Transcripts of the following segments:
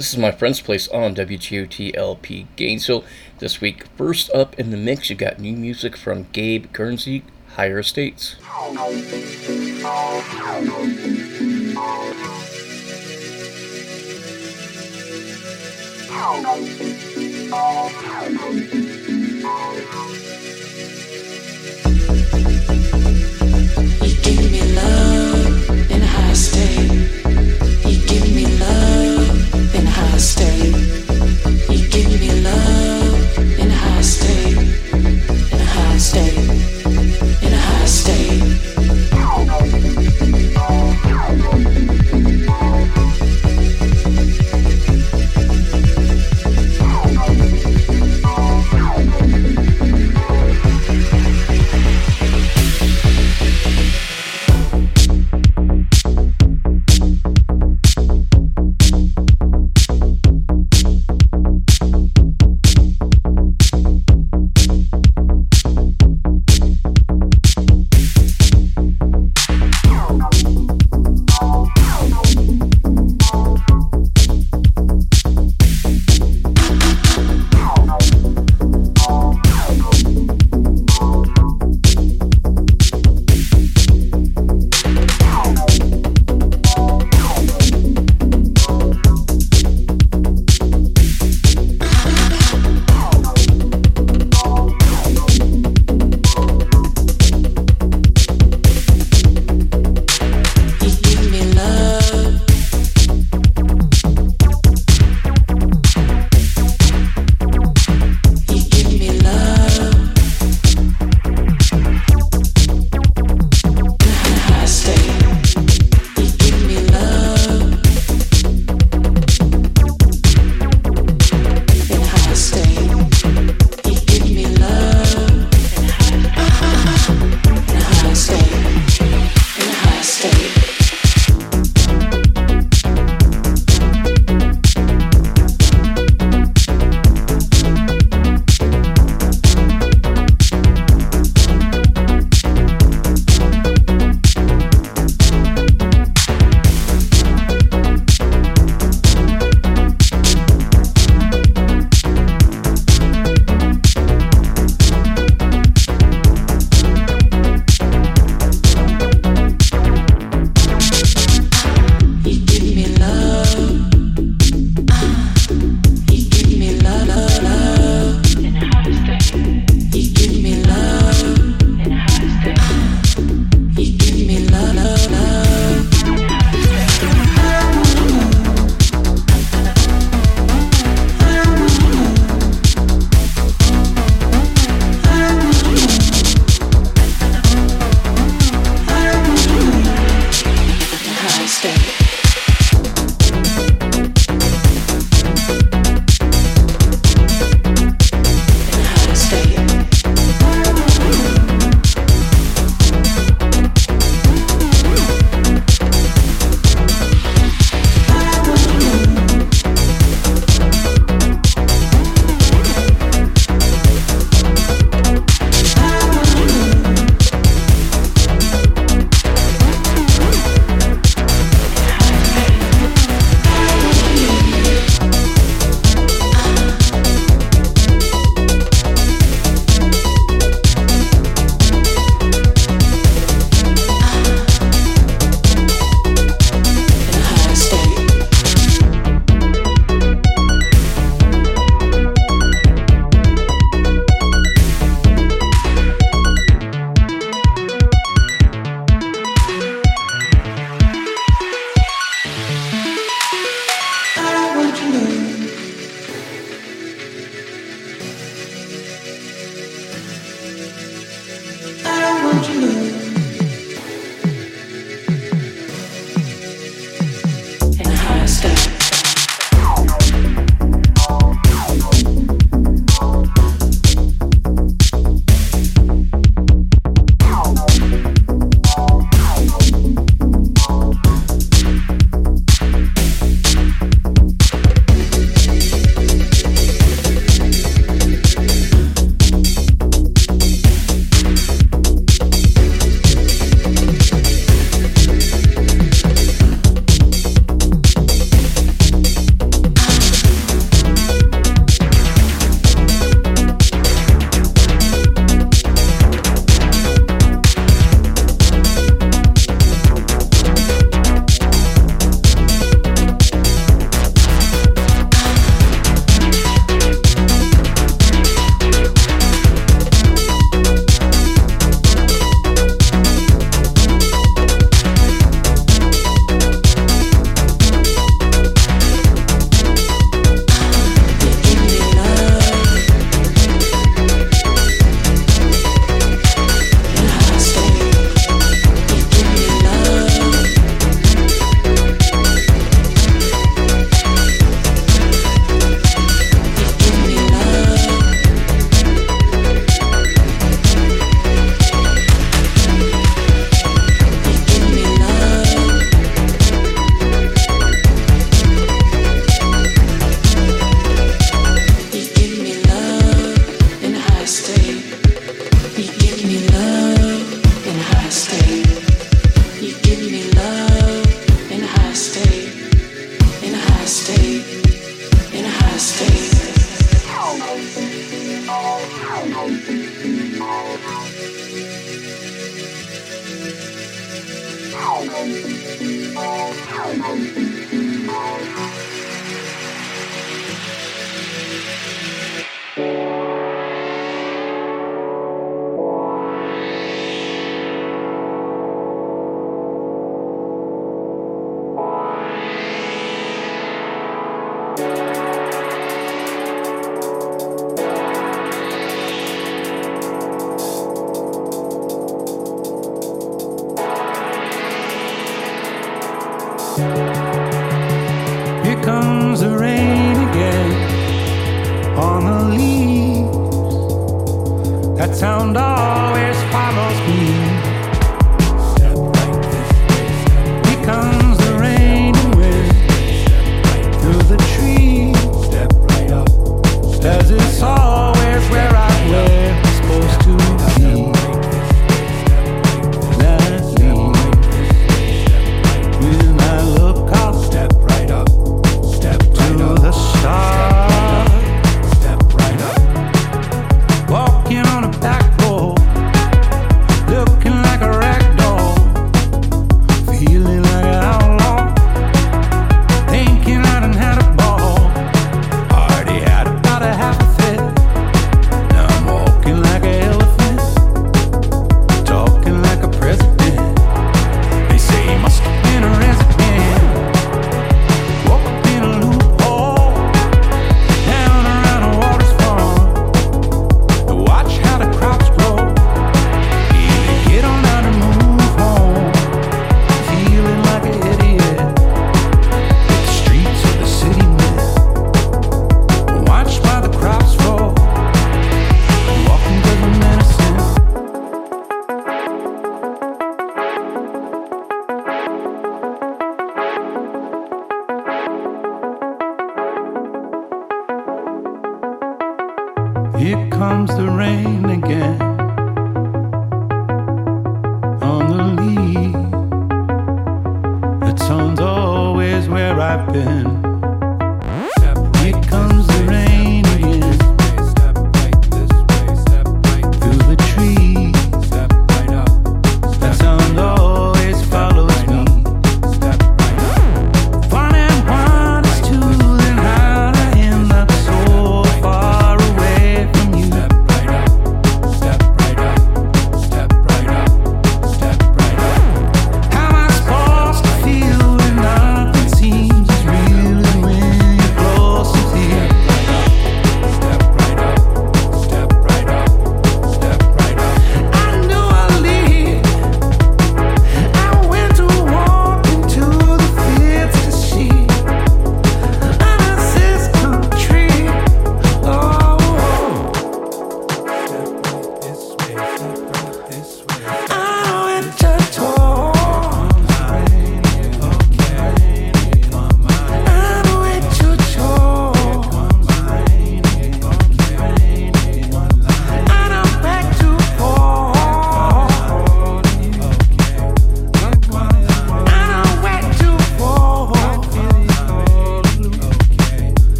This is my friend's place on WGOTLP Gainesville. This week, first up in the mix, you got new music from Gabe Gurnsey, Higher Estates. You give me love in high state. You give me love. You give me love in a high state, in a high state.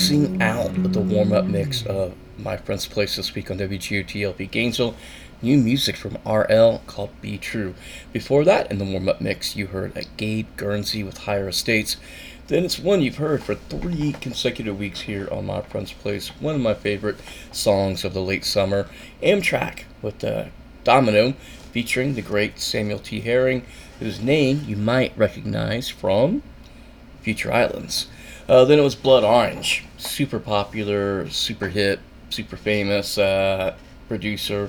Closing out the warm up mix of my friend's place this week on WGOTLP Gainesville. New music from RL called Be True. Before that, in the warm up mix, you heard a Gabe Gurnsey with Higher Estates. Then it's one you've heard for three consecutive weeks here on My Friend's Place. One of my favorite songs of the late summer, Amtrac with uh, Domino, featuring the great Samuel T. Herring, whose name you might recognize from Future Islands. Uh, then it was Blood Orange, super popular, super hit, super famous uh, producer.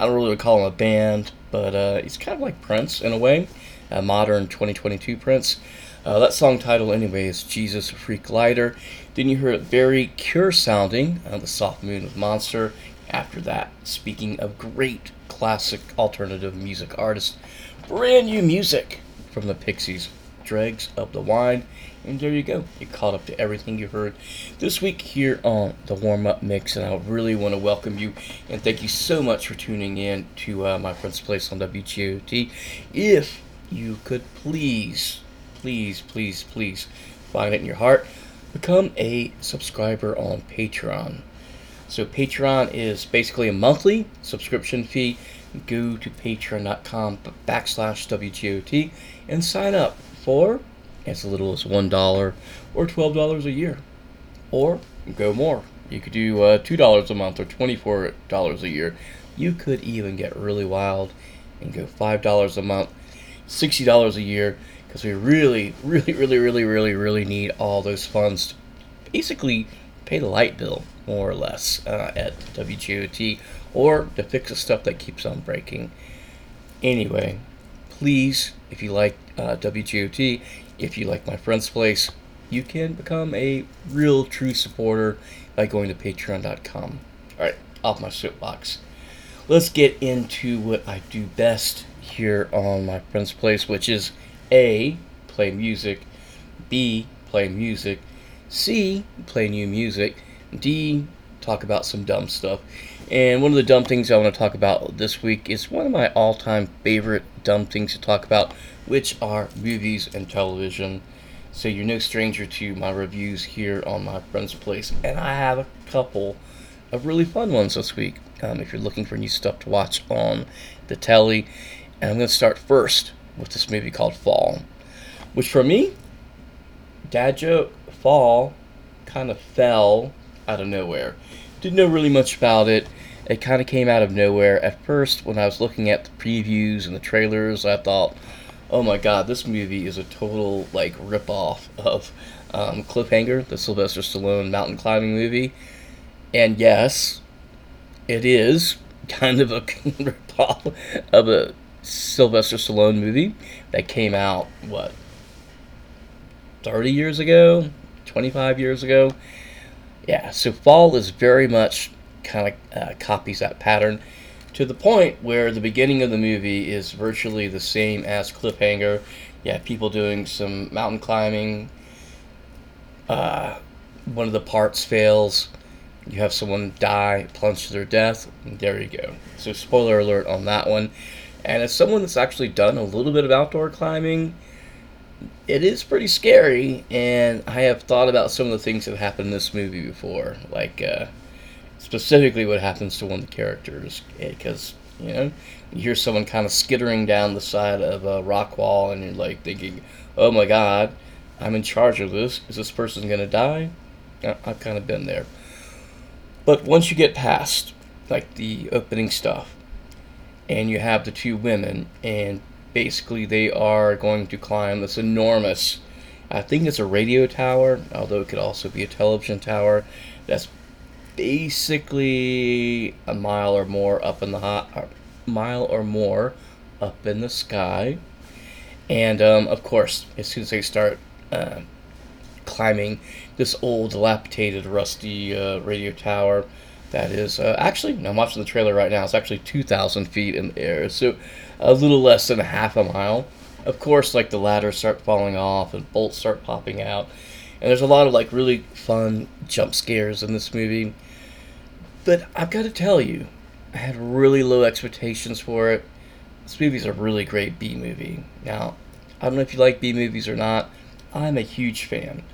I don't really call him a band, but uh, he's kind of like Prince in a way, a modern 2022 Prince. Uh, that song title, anyway, is Jesus Freak Lighter. Then you heard very Cure sounding, uh, The Soft Moon with Monster. After that, speaking of great classic alternative music artists, brand new music from the Pixies, Dregs of the Wine. And there you go. You caught up to everything you heard this week here on the warm up mix. And I really want to welcome you and thank you so much for tuning in to uh, my friend's place on WGOT. If you could please, please, please, please find it in your heart, become a subscriber on Patreon. So, Patreon is basically a monthly subscription fee. Go to patreon.com backslash WGOT and sign up for as little as $1 or $12 a year. Or go more. You could do uh, $2 a month or $24 a year. You could even get really wild and go $5 a month, $60 a year, because we really, really, really, really, really, really need all those funds to basically pay the light bill, more or less, uh, at WGOT, or to fix the stuff that keeps on breaking. Anyway, please, if you like uh, WGOT, if you like my friend's place, you can become a real true supporter by going to patreon.com. All right, off my soapbox. Let's get into what I do best here on my friend's place, which is A, play music, B, play music, C, play new music, D, talk about some dumb stuff. And one of the dumb things I want to talk about this week is one of my all time favorite dumb things to talk about, which are movies and television. So you're no stranger to my reviews here on my friend's place, and I have a couple of really fun ones this week. Um, if you're looking for new stuff to watch on the telly, and I'm going to start first with this movie called Fall, which for me, dad joke, Fall kind of fell out of nowhere. Didn't know really much about it. It kind of came out of nowhere. At first, when I was looking at the previews and the trailers, I thought, oh my god, this movie is a total, like, ripoff of um, Cliffhanger, the Sylvester Stallone mountain climbing movie. And yes, it is kind of a ripoff of a Sylvester Stallone movie that came out, what, 30 years ago? 25 years ago? Yeah, so Fall is very much kind of uh, copies that pattern to the point where the beginning of the movie is virtually the same as Cliffhanger. You have people doing some mountain climbing. Uh, one of the parts fails. You have someone die, plunge to their death. there you go. So, spoiler alert on that one. And as someone that's actually done a little bit of outdoor climbing, it is pretty scary. And I have thought about some of the things that happened in this movie before. Like, uh, specifically what happens to one of the characters eh, because you know you hear someone kind of skittering down the side of a rock wall and you're like thinking oh my god i'm in charge of this. Is this person going to die uh, i've kind of been there. But once you get past like the opening stuff and you have the two women and basically they are going to climb this enormous i think it's a radio tower although it could also be a television tower that's basically a mile or more up in the hot mile or more up in the sky. And um, of course as soon as they start uh, climbing this old dilapidated rusty uh, radio tower that is uh, actually i'm watching the trailer right now. It's actually 2000 feet in the air. So a little less than half a mile. Of course like the ladders start falling off and bolts start popping out and there's a lot of like really fun jump scares in this movie. But I've got to tell you, I had really low expectations for it. This movie's a really great B movie. Now, I don't know if you like B movies or not. I'm a huge fan.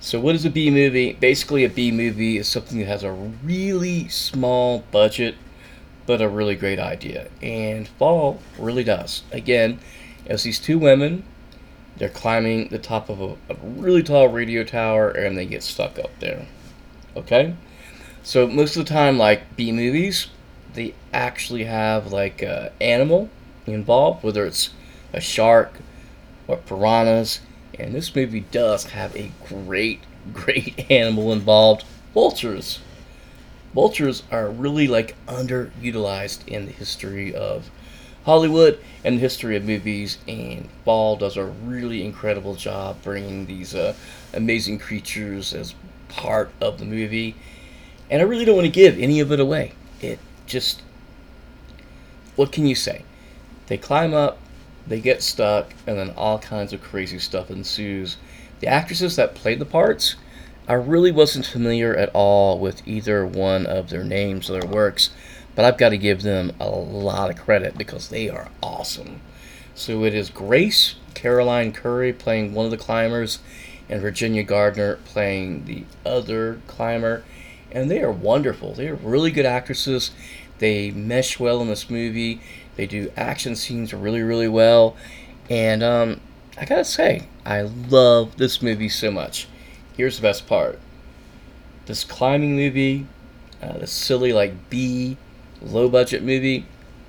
So, what is a B movie? Basically, a B movie is something that has a really small budget, but a really great idea. And Fall really does. Again, it's these two women. They're climbing the top of a, a really tall radio tower, and they get stuck up there. Okay, so most of the time, like B movies, they actually have like an animal involved, whether it's a shark or piranhas and this movie does have a great, great animal involved vultures. Vultures are really like underutilized in the history of Hollywood and the history of movies, and Fall does a really incredible job bringing these uh, amazing creatures as part of the movie. And I really don't want to give any of it away. It just. What can you say? They climb up, they get stuck, and then all kinds of crazy stuff ensues. The actresses that played the parts, I really wasn't familiar at all with either one of their names or their works, but I've got to give them a lot of credit because they are awesome. So it is Grace Caroline Currey playing one of the climbers, and Virginia Gardner playing the other climber, and they are wonderful. They are really good actresses. They mesh well in this movie. They do action scenes really, really well. And um, I gotta say, I love this movie so much. Here's the best part this climbing movie, uh, the silly, like, B, low budget movie,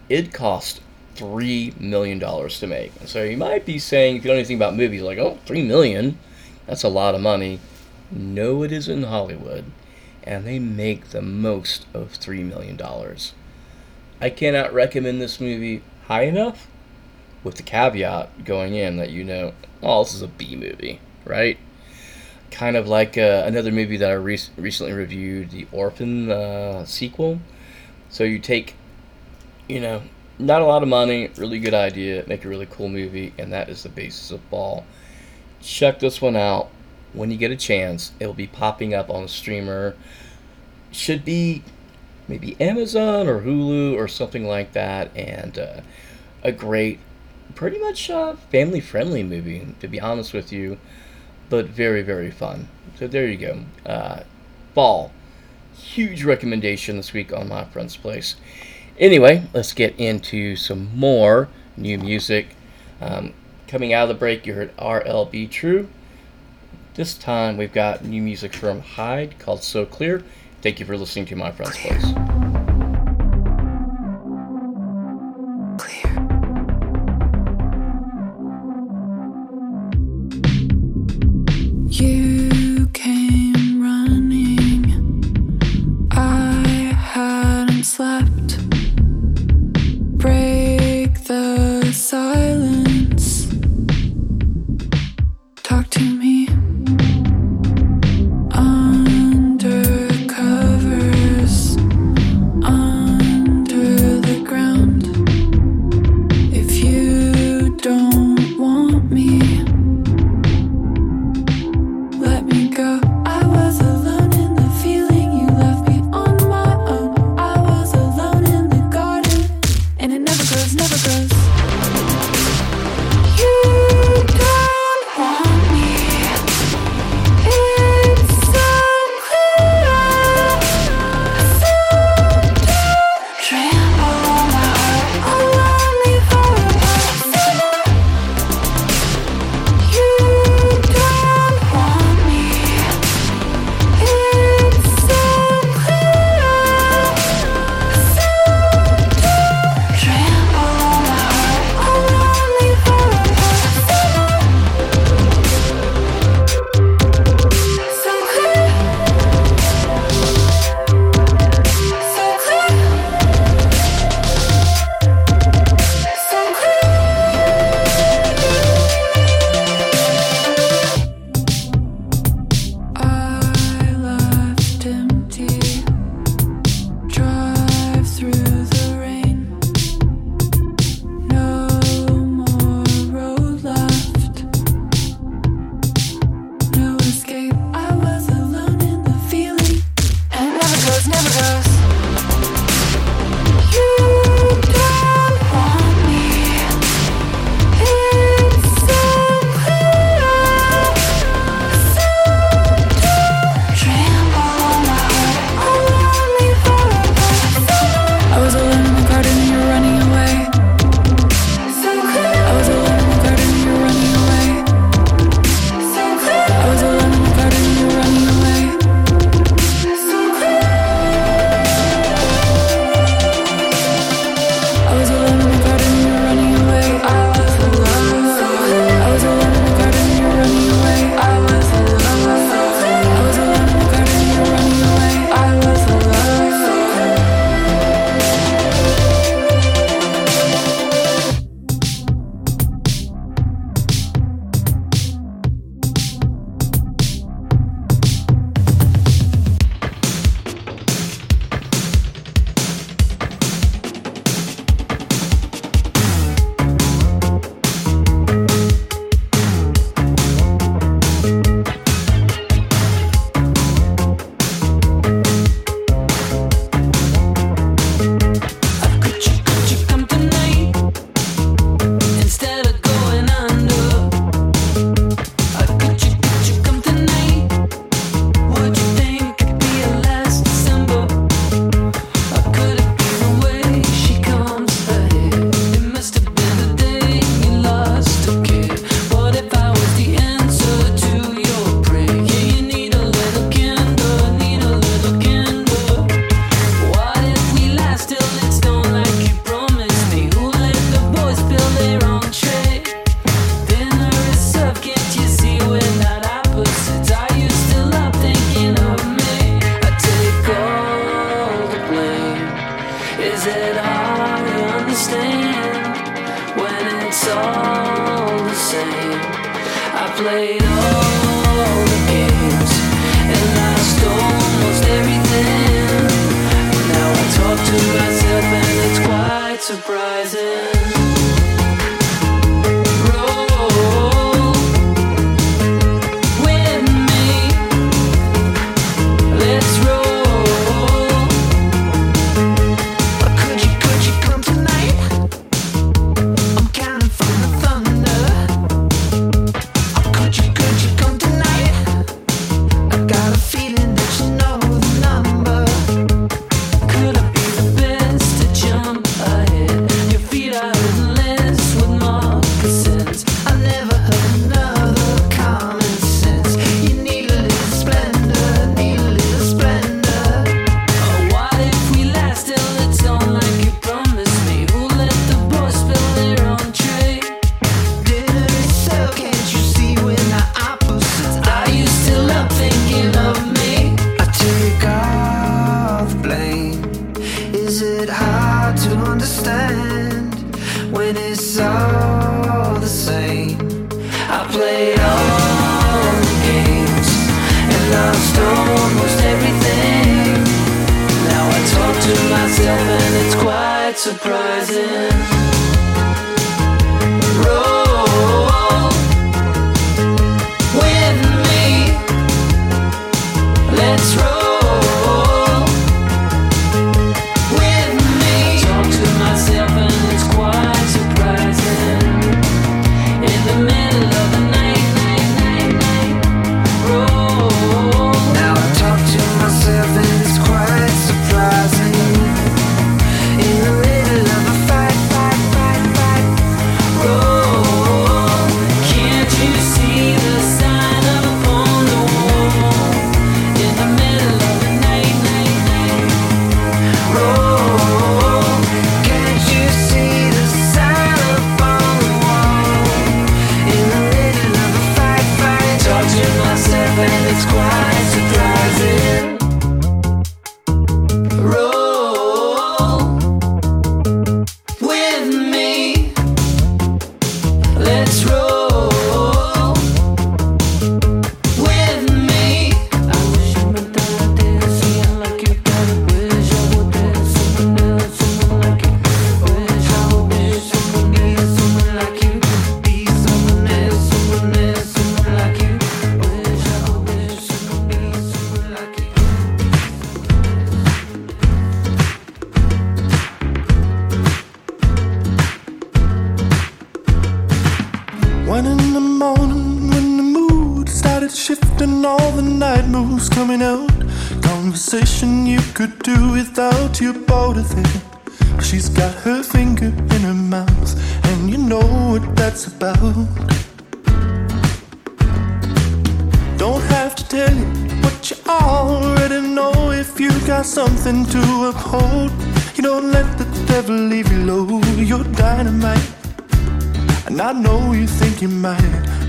it cost $3 million to make. So you might be saying, if you know anything about movies, like, oh, 3 million? That's a lot of money. No, it is in Hollywood. And they make the most of $3 million. I cannot recommend this movie high enough with the caveat going in that you know, oh, this is a B movie, right? Kind of like uh, another movie that I re- recently reviewed, the Orphan uh, sequel. So you take, you know, not a lot of money, really good idea, make a really cool movie, and that is the basis of Fall. Check this one out when you get a chance. It'll be popping up on a streamer. Should be maybe Amazon or Hulu or something like that, and uh, a great, pretty much uh, family friendly movie, to be honest with you, but very, very fun. So there you go. Uh, Fall. Huge recommendation this week on My Friend's Place. Anyway, let's get into some more new music. Um, coming out of the break, you heard RLB True. This time we've got new music from Hyde called So Clear. Thank you for listening to My Friend's Place.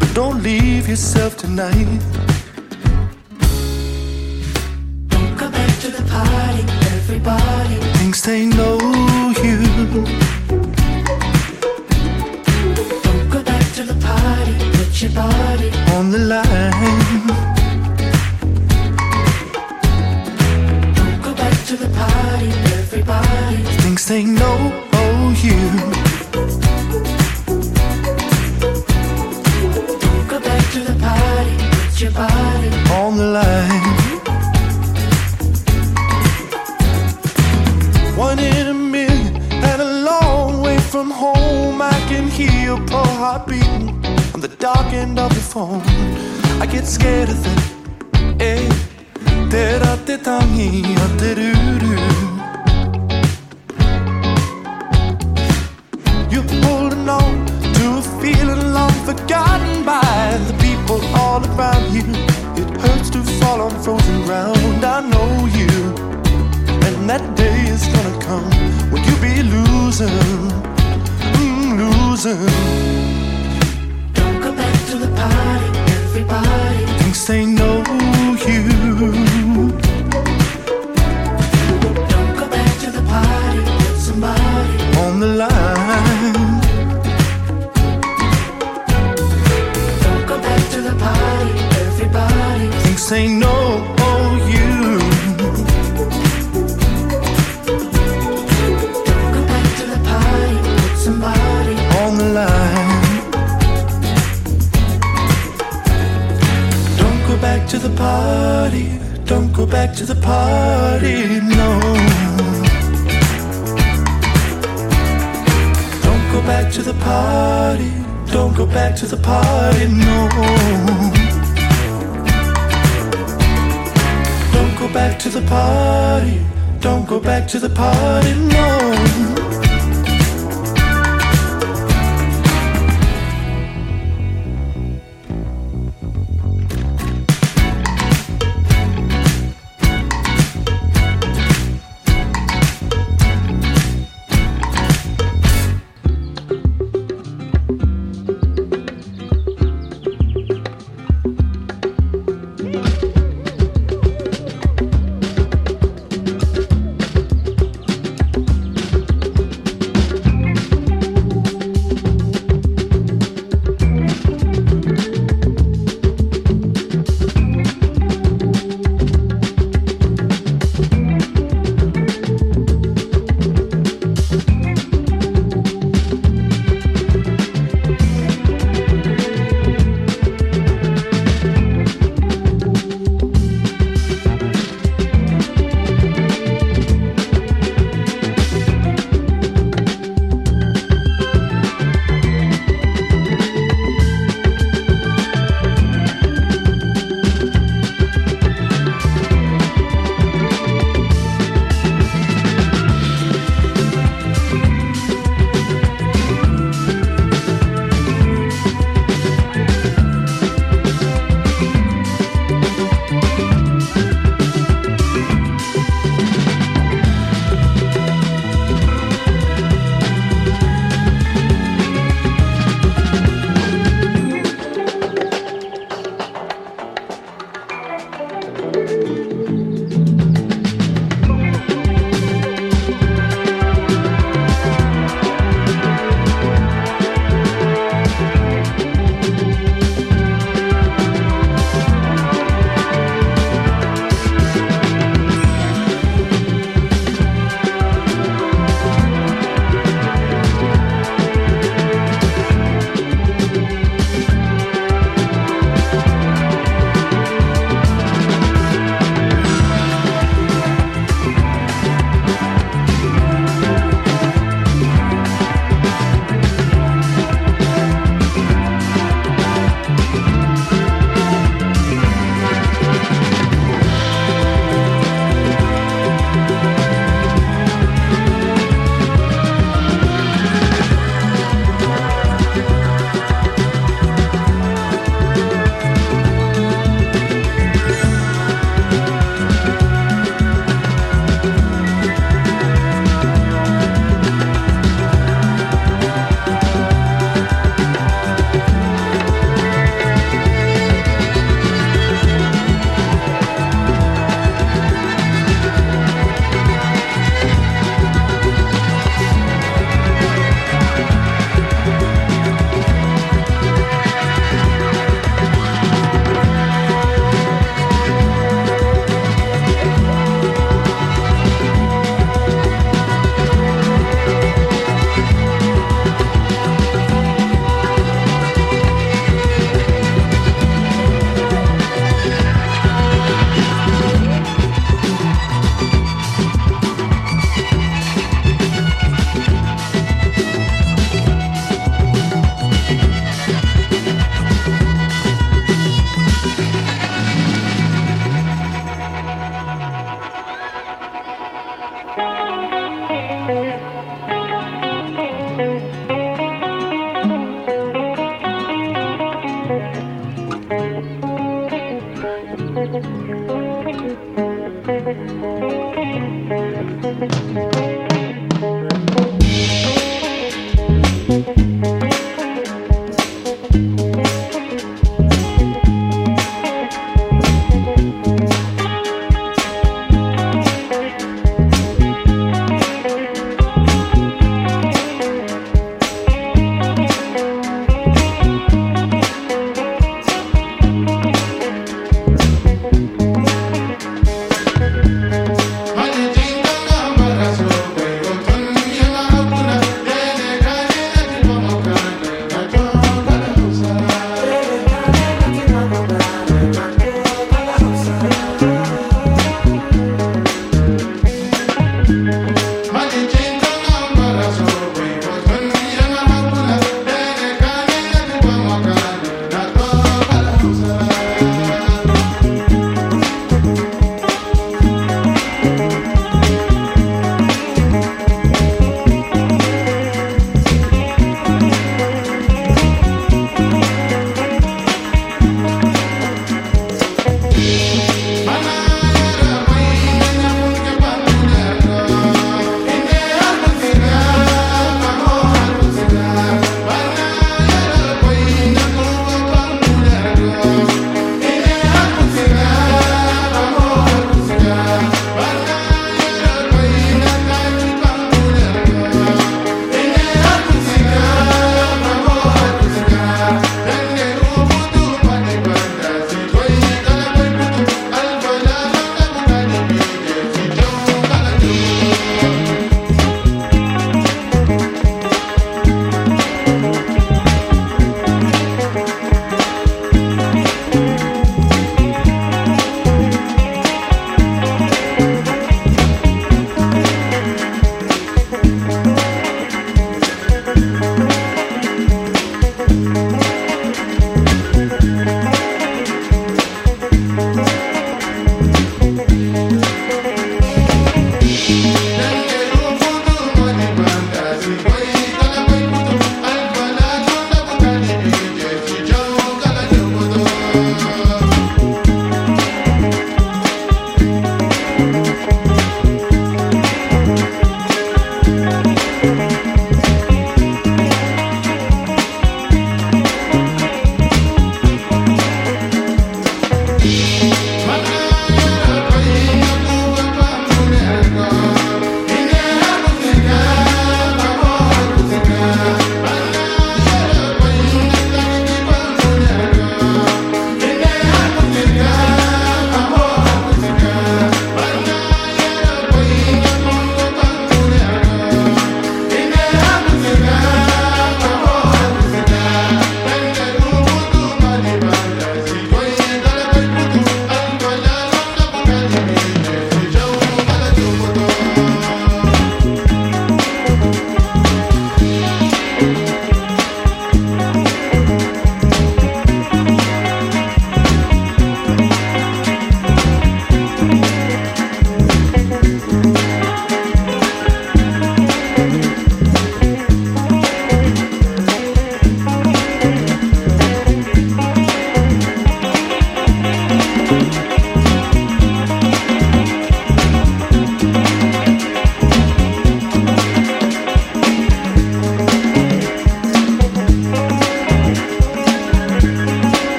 But don't leave yourself tonight.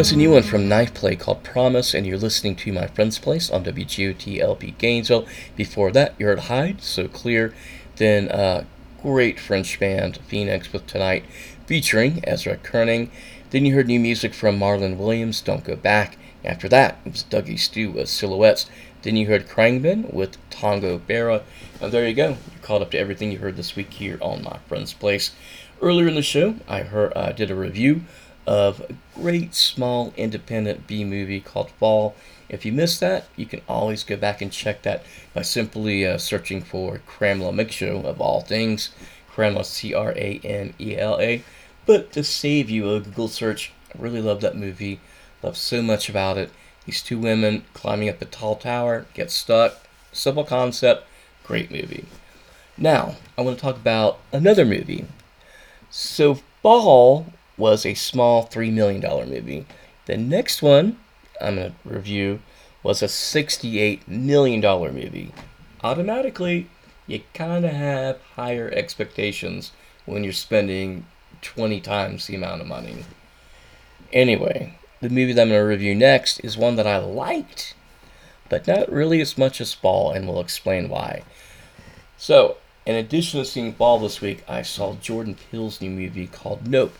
That's a new one from Knife Play called Promise, and you're listening to My Friend's Place on WGOT Gainesville. Before that, you heard Hyde, So Clear, then uh, great French band Phoenix with Tonight, featuring Ezra Koenig. Then you heard new music from Marlon Williams, Don't Go Back. After that, it was Dougie Stew with Silhouettes. Then you heard Krangman with Tango Barra. And there you go. You're caught up to everything you heard this week here on My Friend's Place. Earlier in the show, I heard uh, did a review of a great small independent B movie called Fall. If you missed that, you can always go back and check that by simply uh, searching for Cranmela Mix Show of all things. Cranmela, C R A N E L A. But to save you a Google search, I really love that movie. Love so much about it. These two women climbing up a tall tower, get stuck. Simple concept, great movie. Now, I want to talk about another movie so Fall was a small $3 million movie. The next one I'm going to review was a $68 million movie. Automatically, you kind of have higher expectations when you're spending 20 times the amount of money. Anyway, the movie that I'm going to review next is one that I liked, but not really as much as Fall, and we'll explain why. So, in addition to seeing Fall this week, I saw Jordan Peele's new movie called Nope.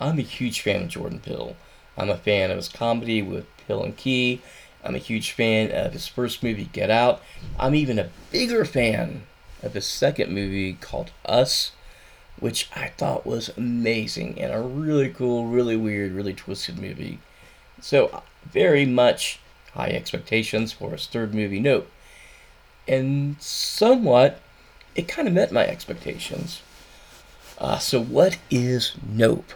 I'm a huge fan of Jordan Peele. I'm a fan of his comedy with Peele and Key. I'm a huge fan of his first movie, Get Out. I'm even a bigger fan of his second movie called Us, which I thought was amazing and a really cool, really weird, really twisted movie. So, very much high expectations for his third movie, Nope. And somewhat it kind of met my expectations. Uh, so, what is Nope?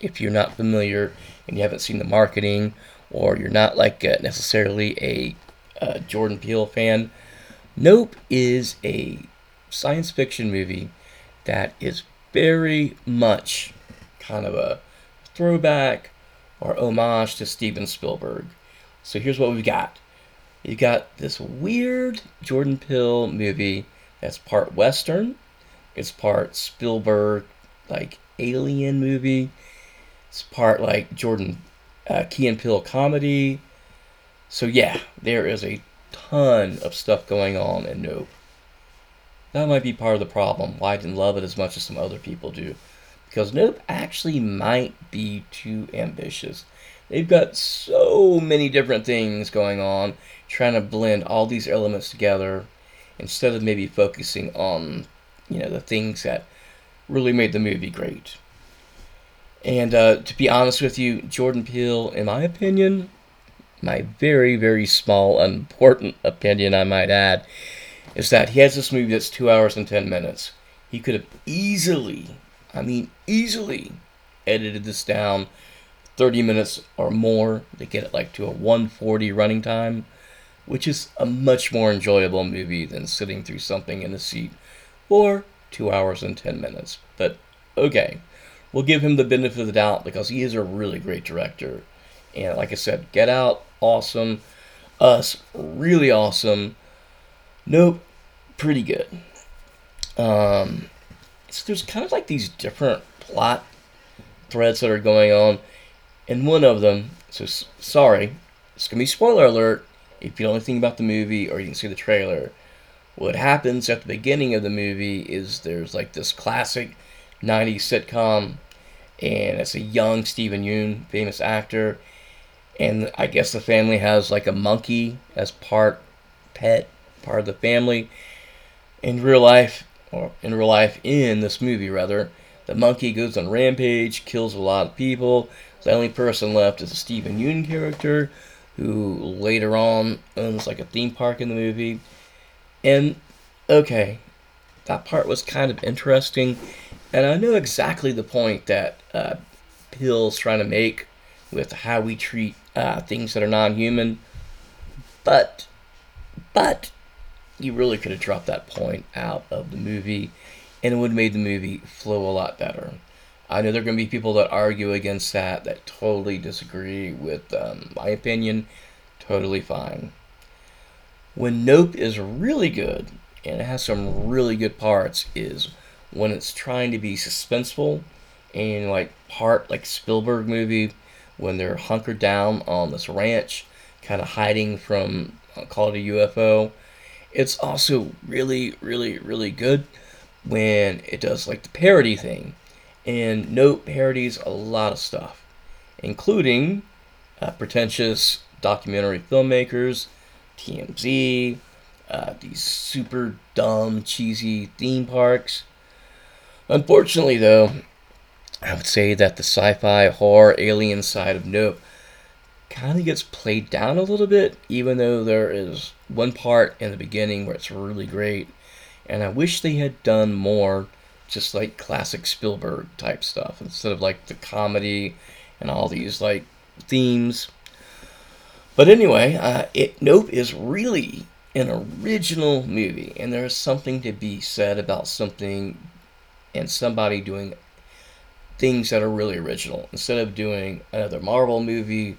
If you're not familiar and you haven't seen the marketing, or you're not like uh, necessarily a uh, Jordan Peele fan, Nope is a science fiction movie that is very much kind of a throwback or homage to Steven Spielberg. So here's what we've got. you've got this weird Jordan Peele movie that's part Western. It's part Spielberg, like alien movie. Part like Jordan uh, Key and Peele comedy. So yeah, there is a ton of stuff going on in Nope. That might be part of the problem. Why I didn't love it as much as some other people do. Because Nope actually might be too ambitious. They've got so many different things going on, trying to blend all these elements together instead of maybe focusing on you know the things that really made the movie great. And uh, to be honest with you, Jordan Peele, in my opinion, my very very small unimportant opinion, I might add, is that he has this movie that's two hours and ten minutes. He could have easily, I mean easily, edited this down 30 minutes or more to get it like to a 140 running time which is a much more enjoyable movie than sitting through something in a seat for two hours and ten minutes. But okay, we'll give him the benefit of the doubt because he is a really great director. And like I said, Get Out, awesome. Us, really awesome. Nope, pretty good. Um, so there's kind of like these different plot threads that are going on, and one of them. So sorry, it's gonna be spoiler alert if you know anything about the movie or you can see the trailer, what happens at the beginning of the movie is there's like this classic 90s sitcom, and it's a young Steven Yeun, famous actor, and I guess the family has like a monkey as part pet, part of the family. In real life, or in real life, in this movie rather, the monkey goes on rampage, kills a lot of people. The only person left is a Steven Yeun character who later on owns like a theme park in the movie. And okay, that part was kind of interesting, and I know exactly the point that uh, Peele's trying to make with how we treat uh, things that are non-human. But, but, you really could have dropped that point out of the movie, and it would have made the movie flow a lot better. I know there are going to be people that argue against that, that totally disagree with um, my opinion. Totally fine. When Nope is really good, and it has some really good parts, is when it's trying to be suspenseful and like part like Spielberg movie when they're hunkered down on this ranch, kind of hiding from uh, call it a UFO. It's also really, really, really good when it does like the parody thing. And Nope parodies a lot of stuff, including uh, pretentious documentary filmmakers, TMZ, uh, these super dumb, cheesy theme parks. Unfortunately, though, I would say that the sci fi horror alien side of Nope kind of gets played down a little bit, even though there is one part in the beginning where it's really great. And I wish they had done more just like classic Spielberg type stuff instead of like the comedy and all these like themes. But anyway, uh, it Nope is really an original movie, and there's something to be said about something and somebody doing things that are really original instead of doing another Marvel movie,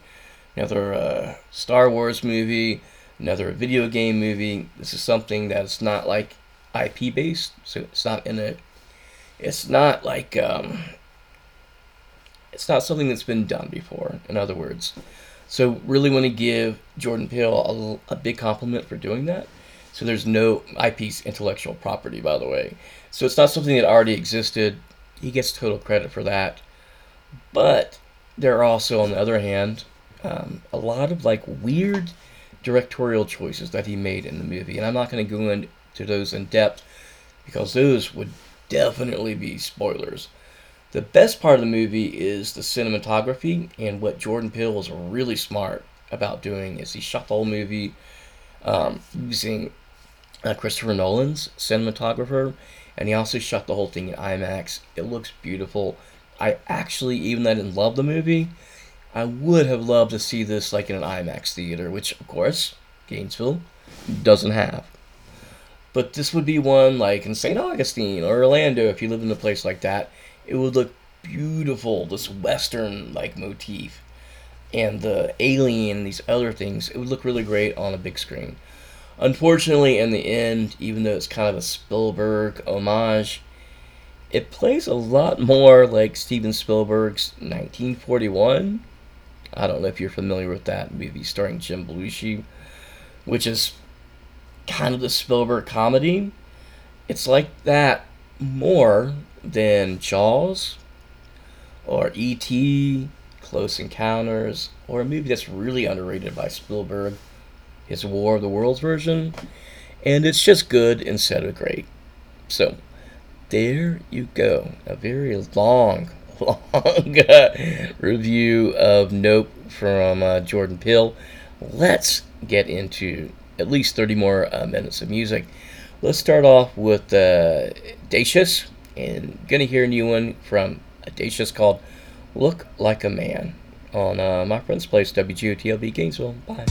another uh, Star Wars movie, another video game movie. This is something that's not like IP based, so it's not in a. It's not like um, it's not something that's been done before. In other words, so really want to give Jordan Peele a, a big compliment for doing that. So there's no IP's intellectual property, by the way. So it's not something that already existed. He gets total credit for that. But there are also, on the other hand, um, a lot of like weird directorial choices that he made in the movie, and I'm not going to go into those in depth because those would definitely be spoilers. The best part of the movie is the cinematography, and what Jordan Peele was really smart about doing is he shot the whole movie um, using uh, Christopher Nolan's cinematographer, and he also shot the whole thing in IMAX. It looks beautiful. I actually, even though I didn't love the movie, I would have loved to see this like in an IMAX theater, which of course Gainesville doesn't have. But this would be one like in St. Augustine or Orlando if you lived in a place like that. It would look beautiful, this western like motif. And the alien these other things, it would look really great on a big screen. Unfortunately, in the end, even though it's kind of a Spielberg homage, it plays a lot more like Steven Spielberg's 1941. I don't know if you're familiar with that movie starring Jim Belushi, which is kind of the Spielberg comedy. It's like that more than Jaws or E.T., Close Encounters, or a movie that's really underrated by Spielberg, his War of the Worlds version. And it's just good instead of great. So, there you go. A very long, long uh, review of Nope from uh, Jordan Peele. Let's get into at least 30 more uh, minutes of music. Let's start off with uh, Dacious, and gonna hear a new one from Dacious called Look Like a Man on uh, my friend's place, WGOTLB Gainesville. Bye.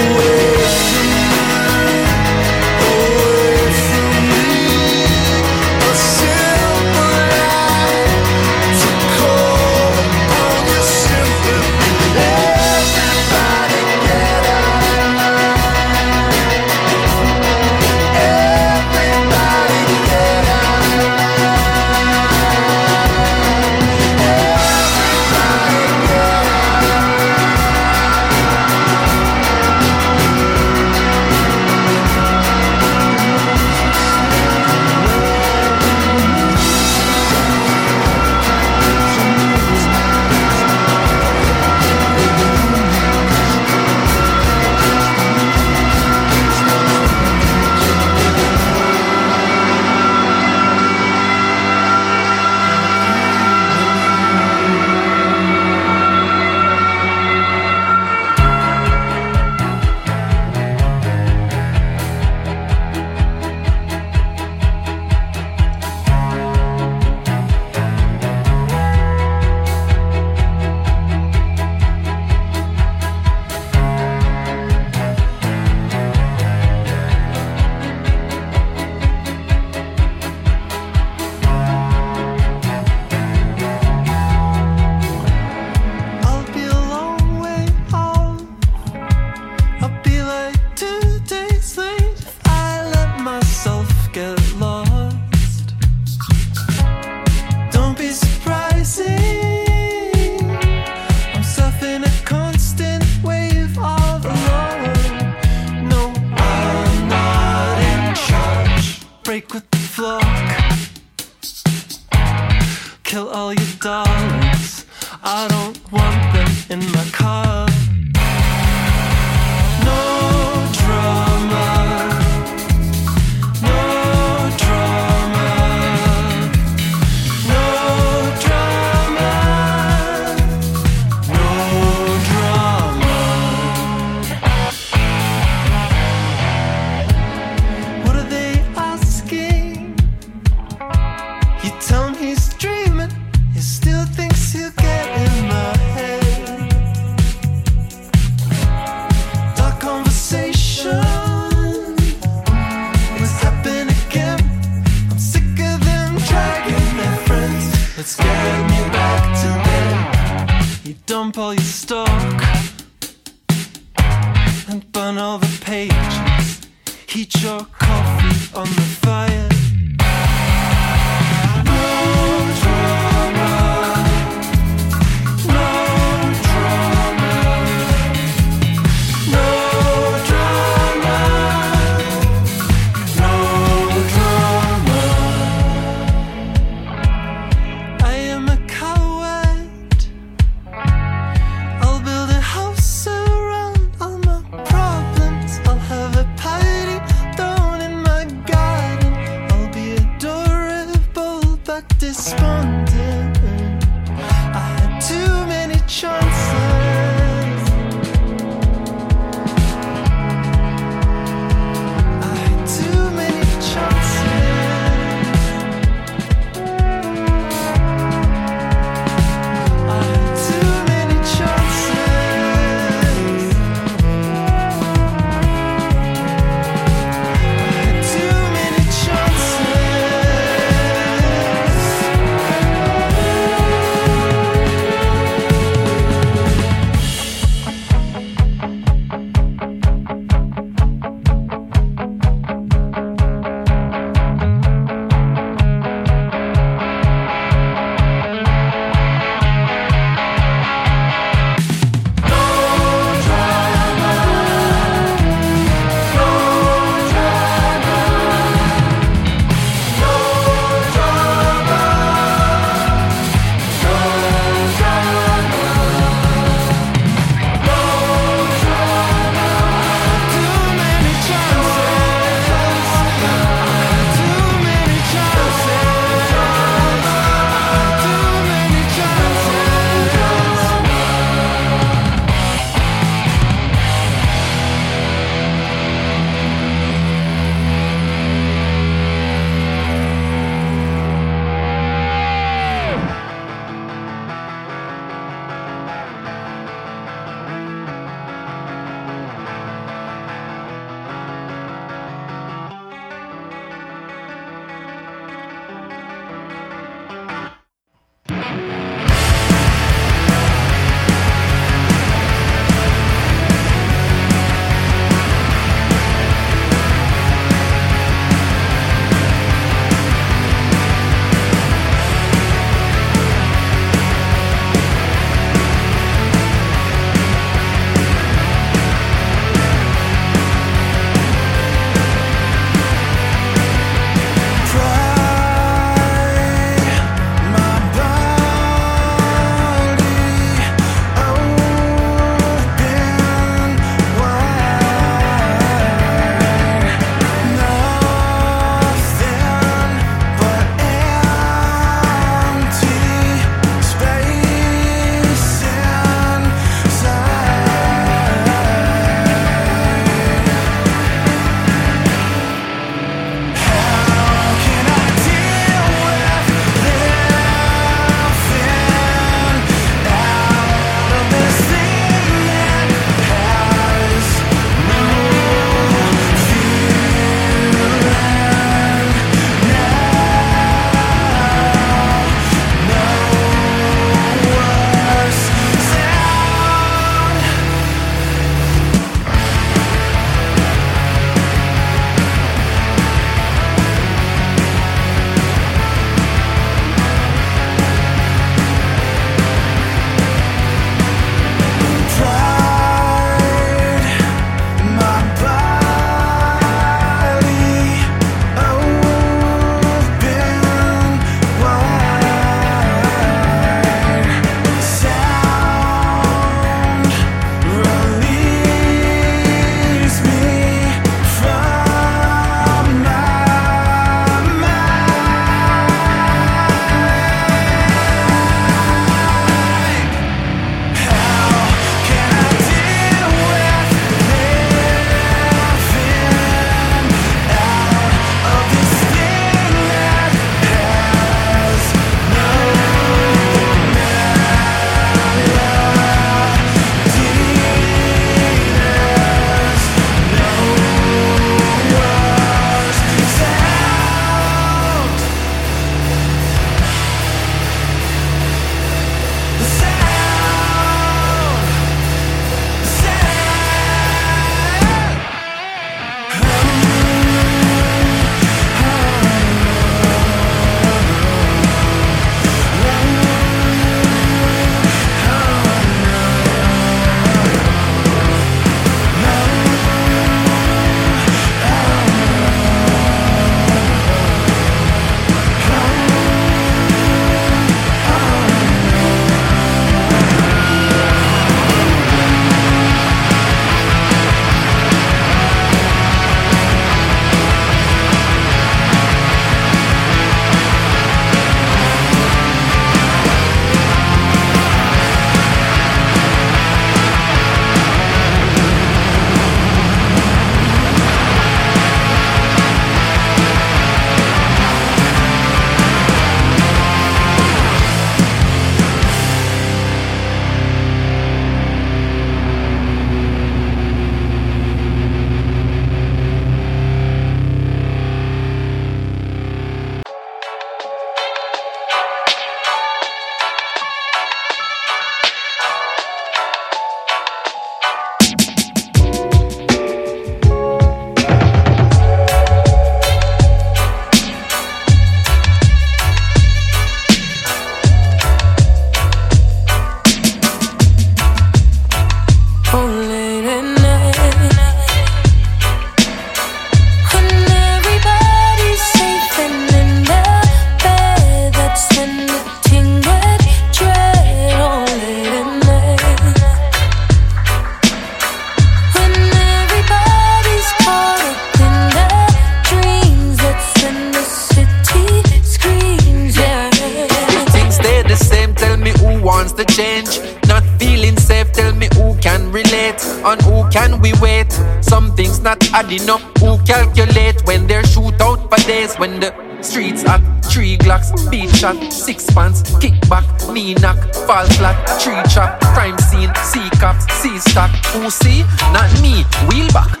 On who can we wait. Some things not adding up. Who calculate when they're shoot out for days when the Streets hot, three glocks, beat shot, six pants, kickback, knee knock, fall flat, tree trap, crime scene, see cops, see stock. Who see? Not me, wheel back.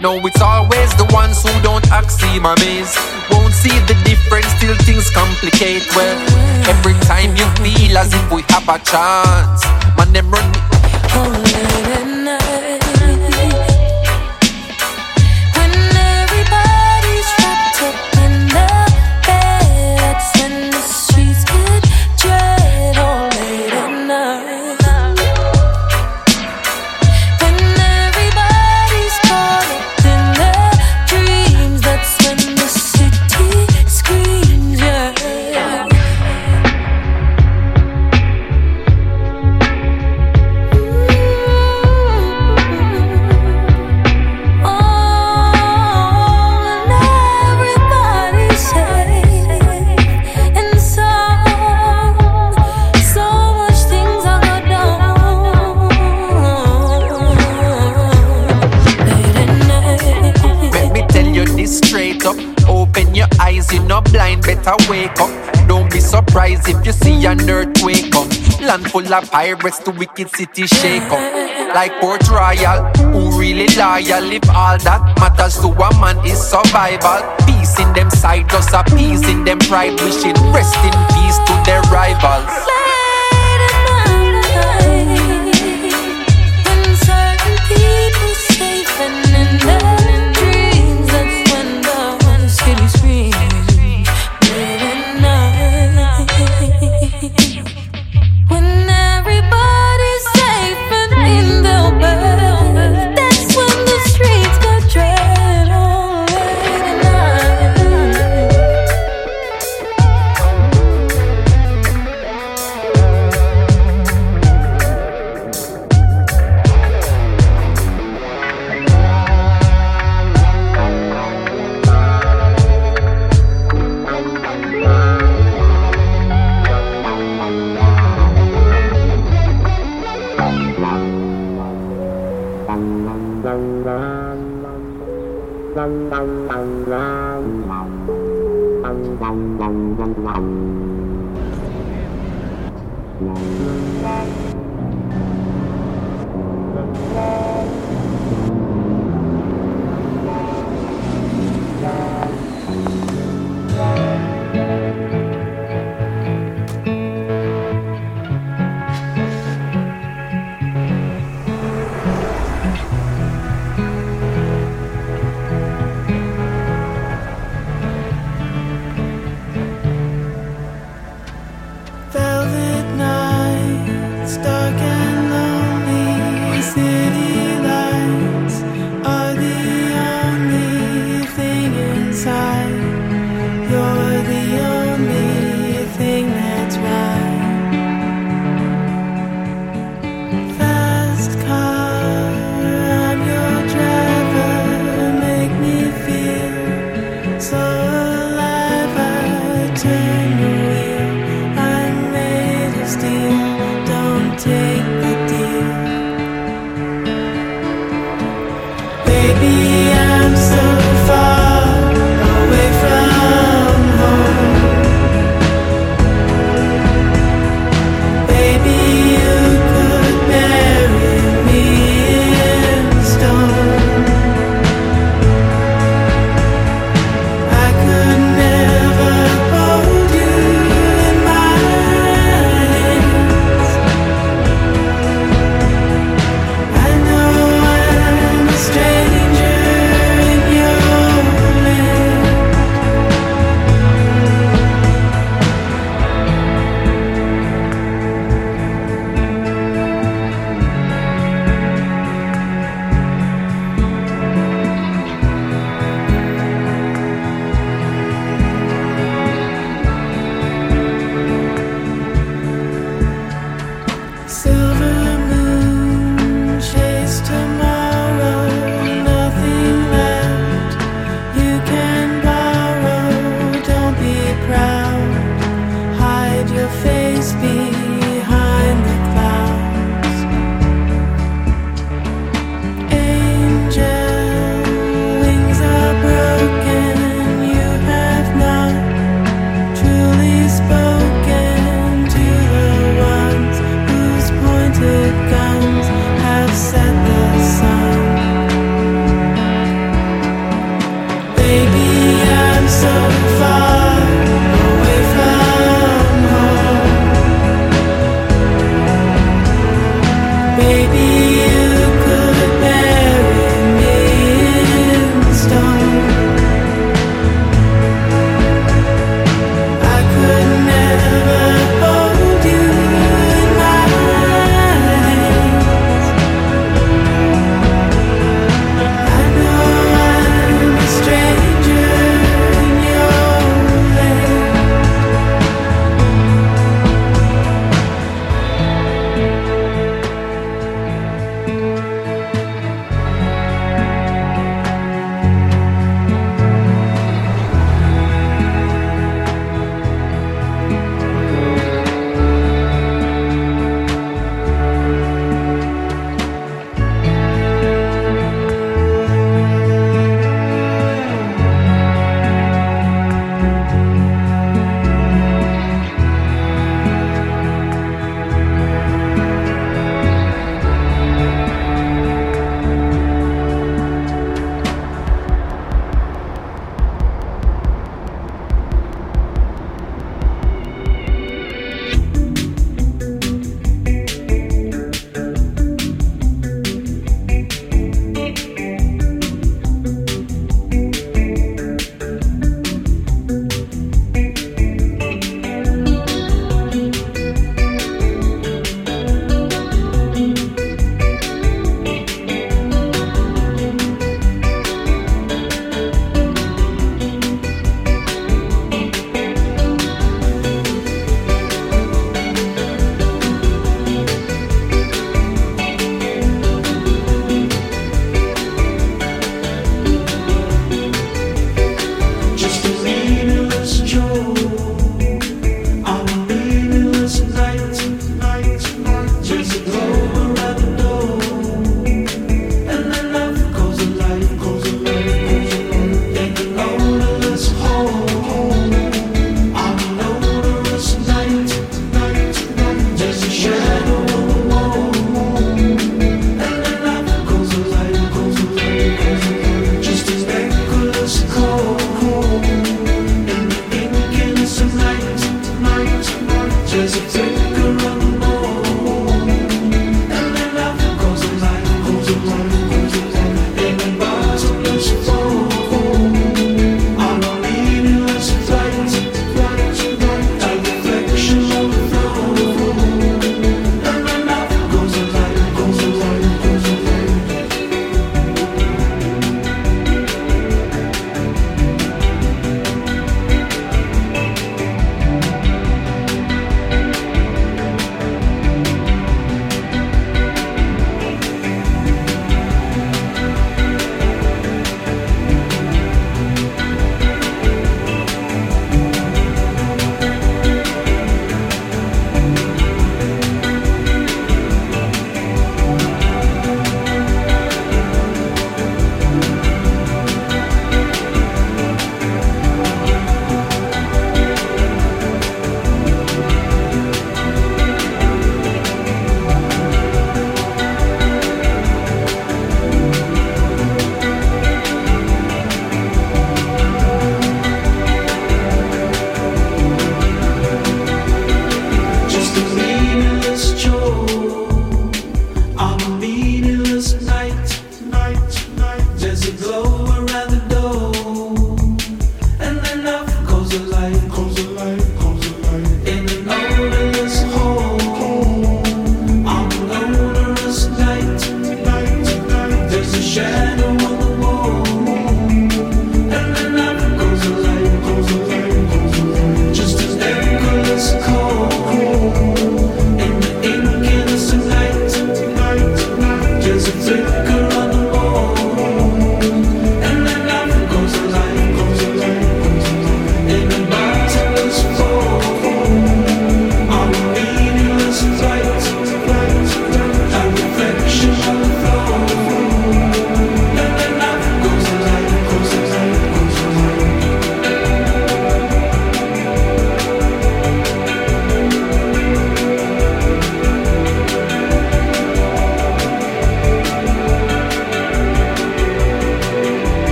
No, it's always the ones who don't act see my maze. Won't see the difference till things complicate. Well, every time you feel as if we have a chance, man, them run. Better wake up. Don't be surprised if you see an earthquake come. Land full of pirates, the wicked city shake up. Like Port Royal, who really loyal? If all that matters to a man is survival. Peace in them side, just appeasing them pride. Wishing rest in peace to their rivals. Velvet night,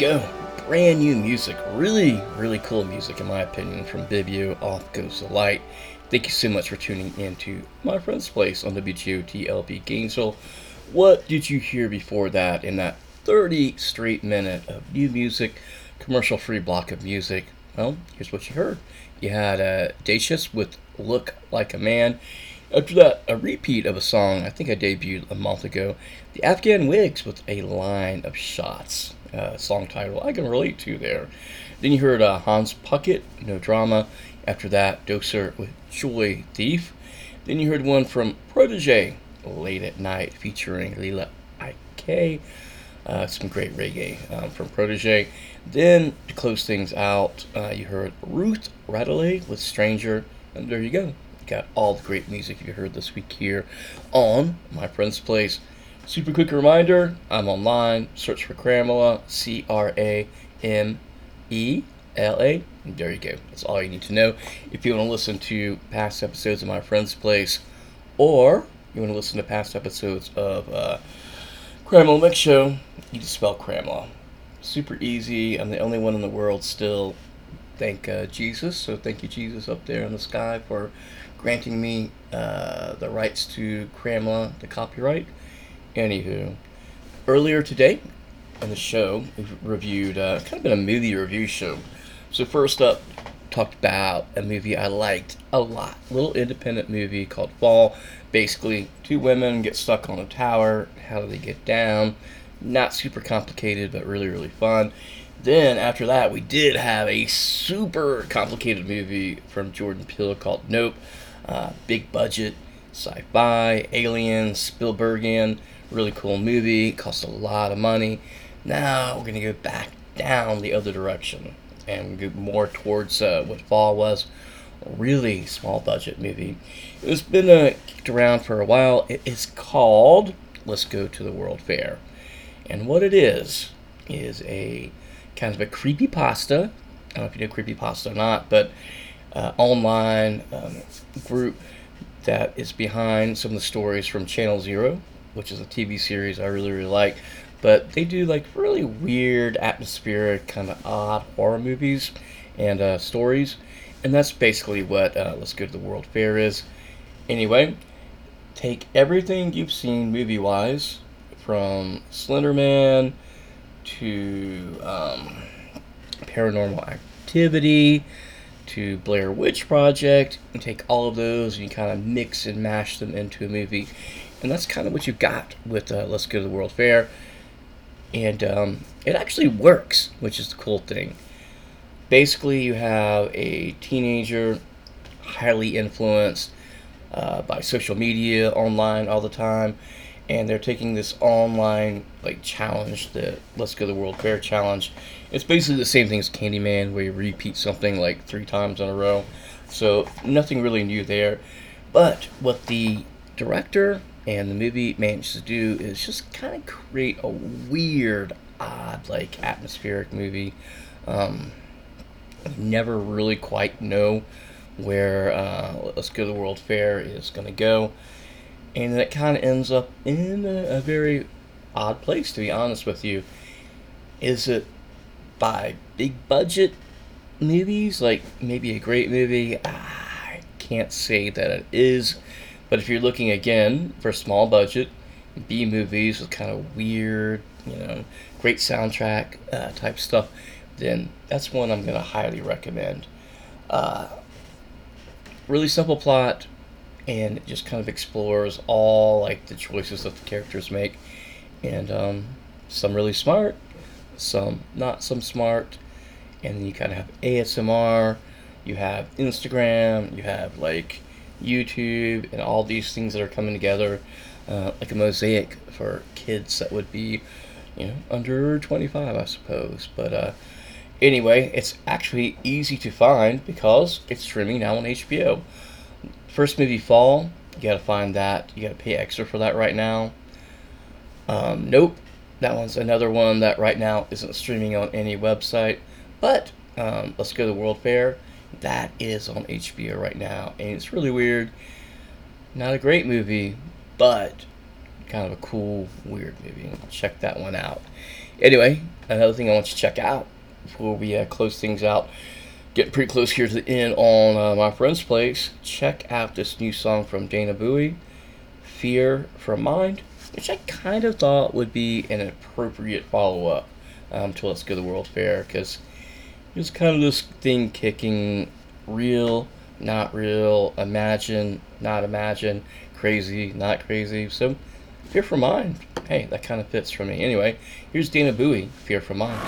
go. Brand new music. Really, really cool music, in my opinion, from Bibio off Goes the Light. Thank you so much for tuning in to my friend's place on WGOT Gainesville. What did you hear before that in that 30 straight minute of new music commercial free block of music. Well, here's what you heard. You had uh, Dacious with Look Like a Man. After that, a repeat of a song I think I debuted a month ago. The Afghan Wigs with a line of shots. Uh, song title I can relate to there. Then you heard uh, Hans Pucket, No Drama. After that, Doser with Joy Thief. Then you heard one from Protoje, Late at Night, featuring Lila Iké. Uh, some great reggae um, from Protoje. Then to close things out, uh, you heard Ruth Radelet with Stranger, and there you go. Got all the great music you heard this week here on My Friend's Place. Super quick reminder: I'm online. Search for Cramela, C R A M E L A. There you go. That's all you need to know. If you want to listen to past episodes of My Friend's Place, or you want to listen to past episodes of uh, Cramel Mix Show, you just spell Cramel. Super easy. I'm the only one in the world still. Thank uh, Jesus. So thank you, Jesus, up there in the sky for granting me uh, the rights to Cramela, the copyright. Anywho, earlier today in the show, we reviewed uh, kind of been a movie review show. So first up, talked about a movie I liked a lot. Little independent movie called Fall. Basically, two women get stuck on a tower. How do they get down? Not super complicated, but really, really fun. Then after that, we did have a super complicated movie from Jordan Peele called Nope. Uh, big budget, sci-fi, aliens, Spielbergian, really cool movie. Cost a lot of money. Now we're gonna go back down the other direction and go more towards uh, what Fall was. A really small budget movie. It's been uh, kicked around for a while. It is called Let's Go to the World Fair. And what it is, is a kind of a creepy pasta. I don't know if you know creepy pasta or not, but uh, online um, group that is behind some of the stories from Channel Zero, which is a TV series I really, really like. But they do like really weird, atmospheric, kind of odd horror movies and uh, stories. And that's basically what uh, Let's Go to the World Fair is. Anyway, take everything you've seen movie wise, from Slenderman to um, Paranormal Activity to Blair Witch Project, and take all of those and you kind of mix and mash them into a movie. And that's kind of what you got with uh, Let's Go to the World Fair. And um, it actually works, which is the cool thing. Basically, you have a teenager highly influenced uh, by social media, online all the time, and they're taking this online like challenge, the Let's Go to the World Fair challenge. It's basically the same thing as Candyman, where you repeat something like three times in a row. So nothing really new there. But what the director and the movie manages to do is just kind of create a weird, odd, like atmospheric movie. Um, never really quite know where uh, Let's Go to the World Fair is going to go. And it kind of ends up in a, a very odd place, to be honest with you. Is it by big budget movies, like maybe a great movie? I can't say that it is. But if you're looking again for small budget B movies with kind of weird, you know, great soundtrack uh, type stuff, then that's one I'm going to highly recommend. Uh, really simple plot, and it just kind of explores all like the choices that the characters make, and um, some really smart, some not some smart, and then you kind of have ASMR, you have Instagram, you have like YouTube, and all these things that are coming together, uh, like a mosaic for kids that would be, you know, under 25, I suppose. But uh, anyway, it's actually easy to find because it's streaming now on HBO. First movie, Fall, you gotta find that. You gotta pay extra for that right now. Um, nope, that one's another one that right now isn't streaming on any website. But um, let's go to the World Fair. That is on HBO right now, and it's really weird. Not a great movie, but kind of a cool, weird movie. Check that one out. Anyway, another thing I want you to check out before we uh, close things out, getting pretty close here to the end on uh, my friend's place. Check out this new song from Dana Bowie, "Fear from Mind," which I kind of thought would be an appropriate follow-up um, to "Let's Go to the World Fair" because It's kind of this thing kicking real, not real, imagine, not imagine, crazy, not crazy. So, Fear for Mind, hey, that kind of fits for me. Anyway, here's Dana Bowie, Fear for Mind.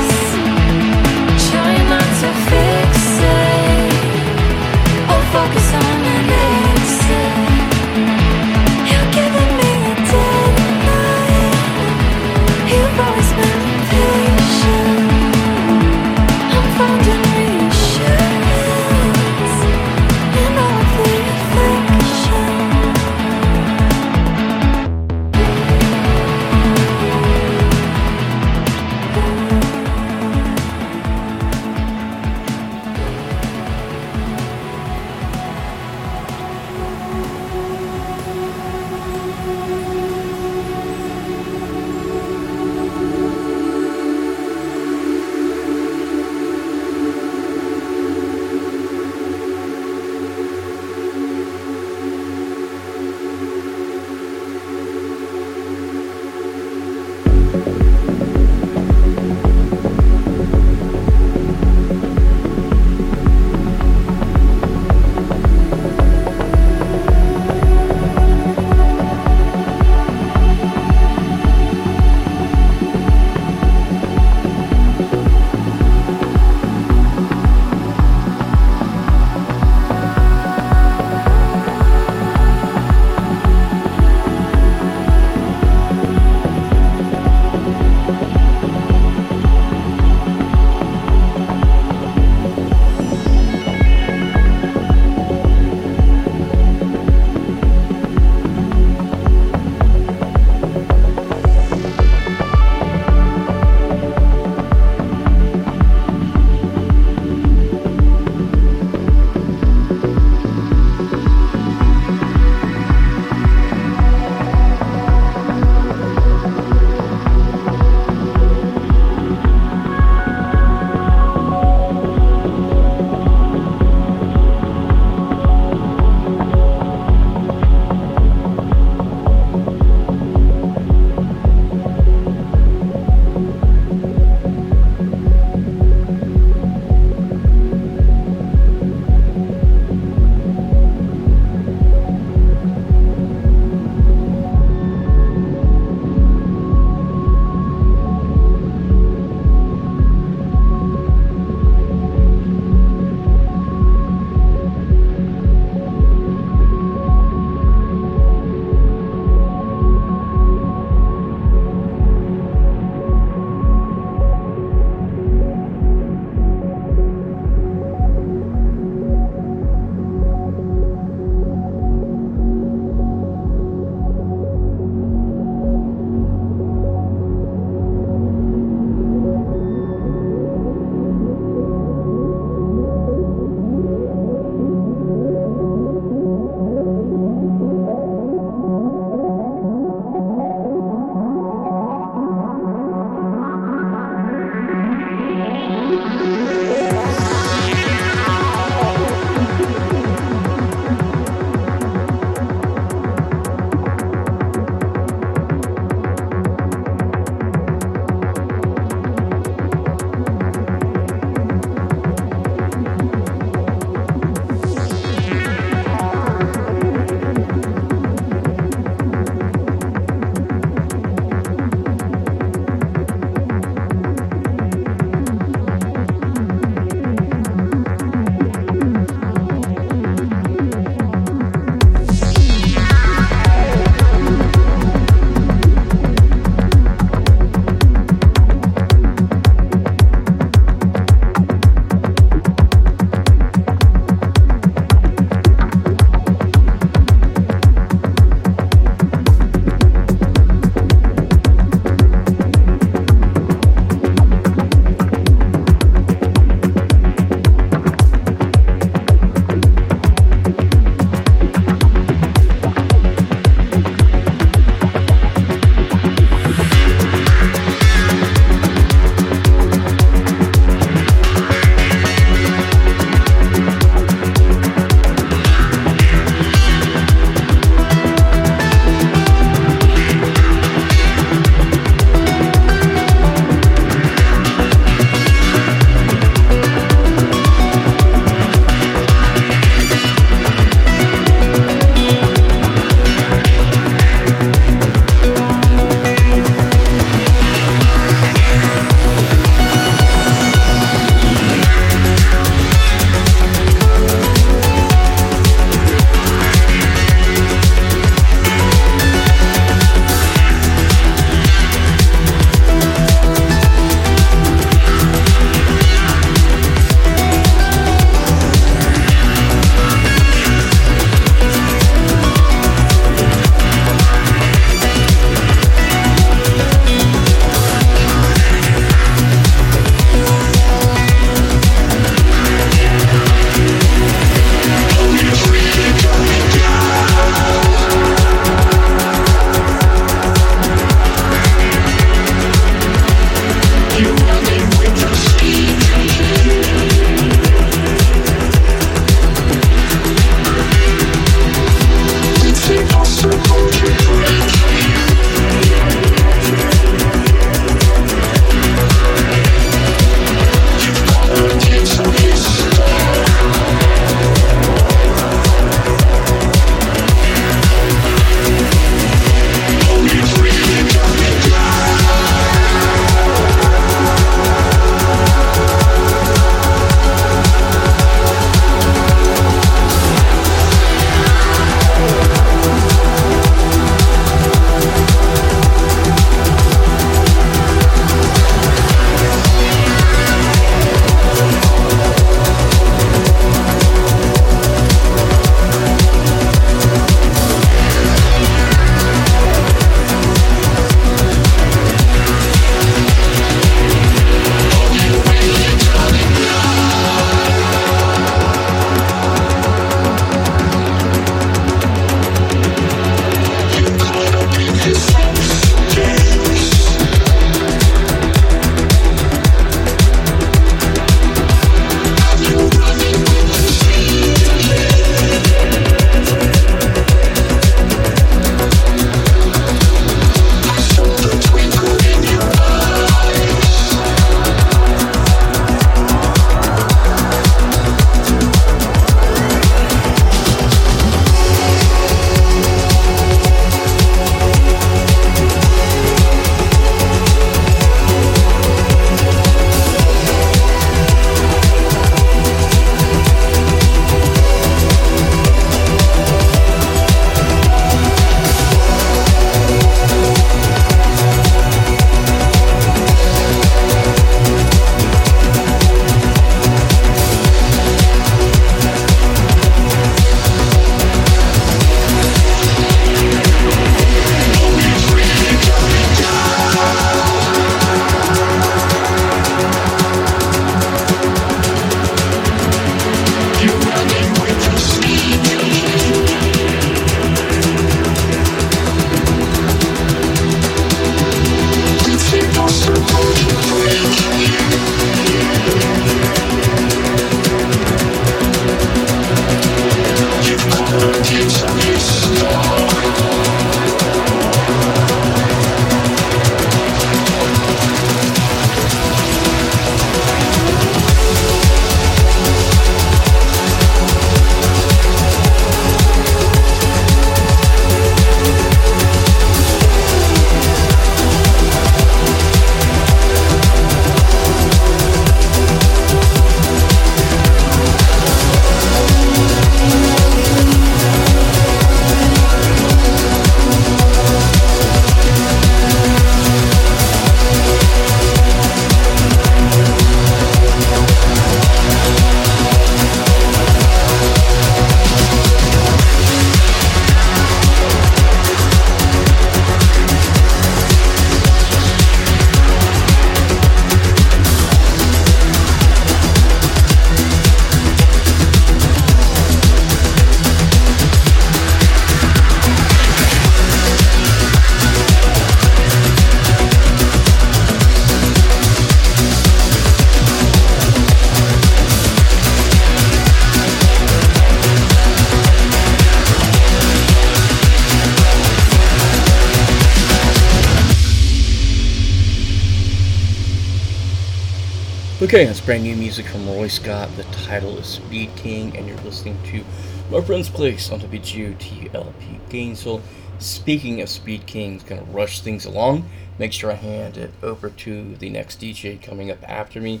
Okay, that's brand new music from Roy Scott. The title is Speed King, and you're listening to My Friend's Place on WGOTLP Gainesville. Speaking of Speed King, gonna rush things along. Make sure I hand it over to the next DJ coming up after me.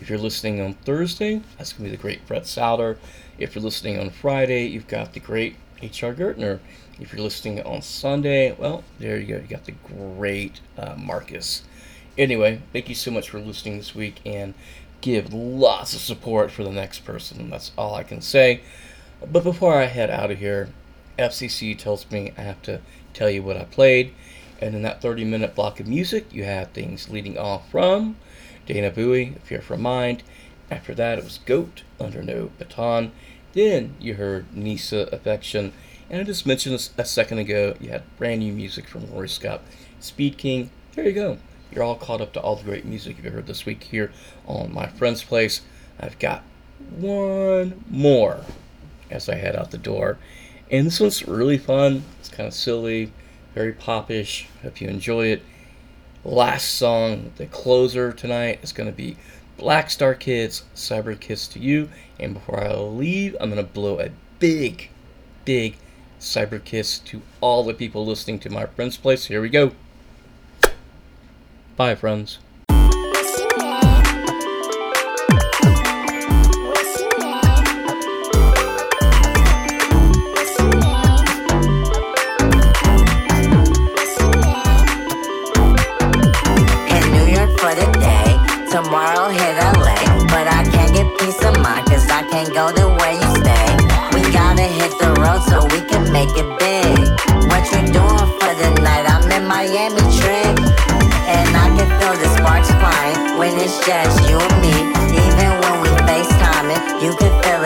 If you're listening on Thursday, that's gonna be the great Fred Souter. If you're listening on Friday, you've got the great H.R. Gertner. If you're listening on Sunday, well, there you go. You got the great uh, Marcus. Anyway, thank you so much for listening this week and give lots of support for the next person. That's all I can say. But before I head out of here, FCC tells me I have to tell you what I played. And in that 30 minute block of music, you had things leading off from Dana Bowie, Fear for Mind. After that, it was Goat, Under No Baton. Then you heard Nisa Affection. And I just mentioned a second ago, you had brand new music from Rory Scott, Speed King. There you go. You're all caught up to all the great music you've heard this week here on My Friend's Place. I've got one more as I head out the door. And this one's really fun. It's kind of silly, very popish. Hope you enjoy it. Last song, the closer tonight, is going to be Black Star Kids, Cyber Kiss to You. And before I leave, I'm going to blow a big, big cyber kiss to all the people listening to My Friend's Place. Here we go. Bye, friends. it's just you and me. Even when we FaceTiming, you can feel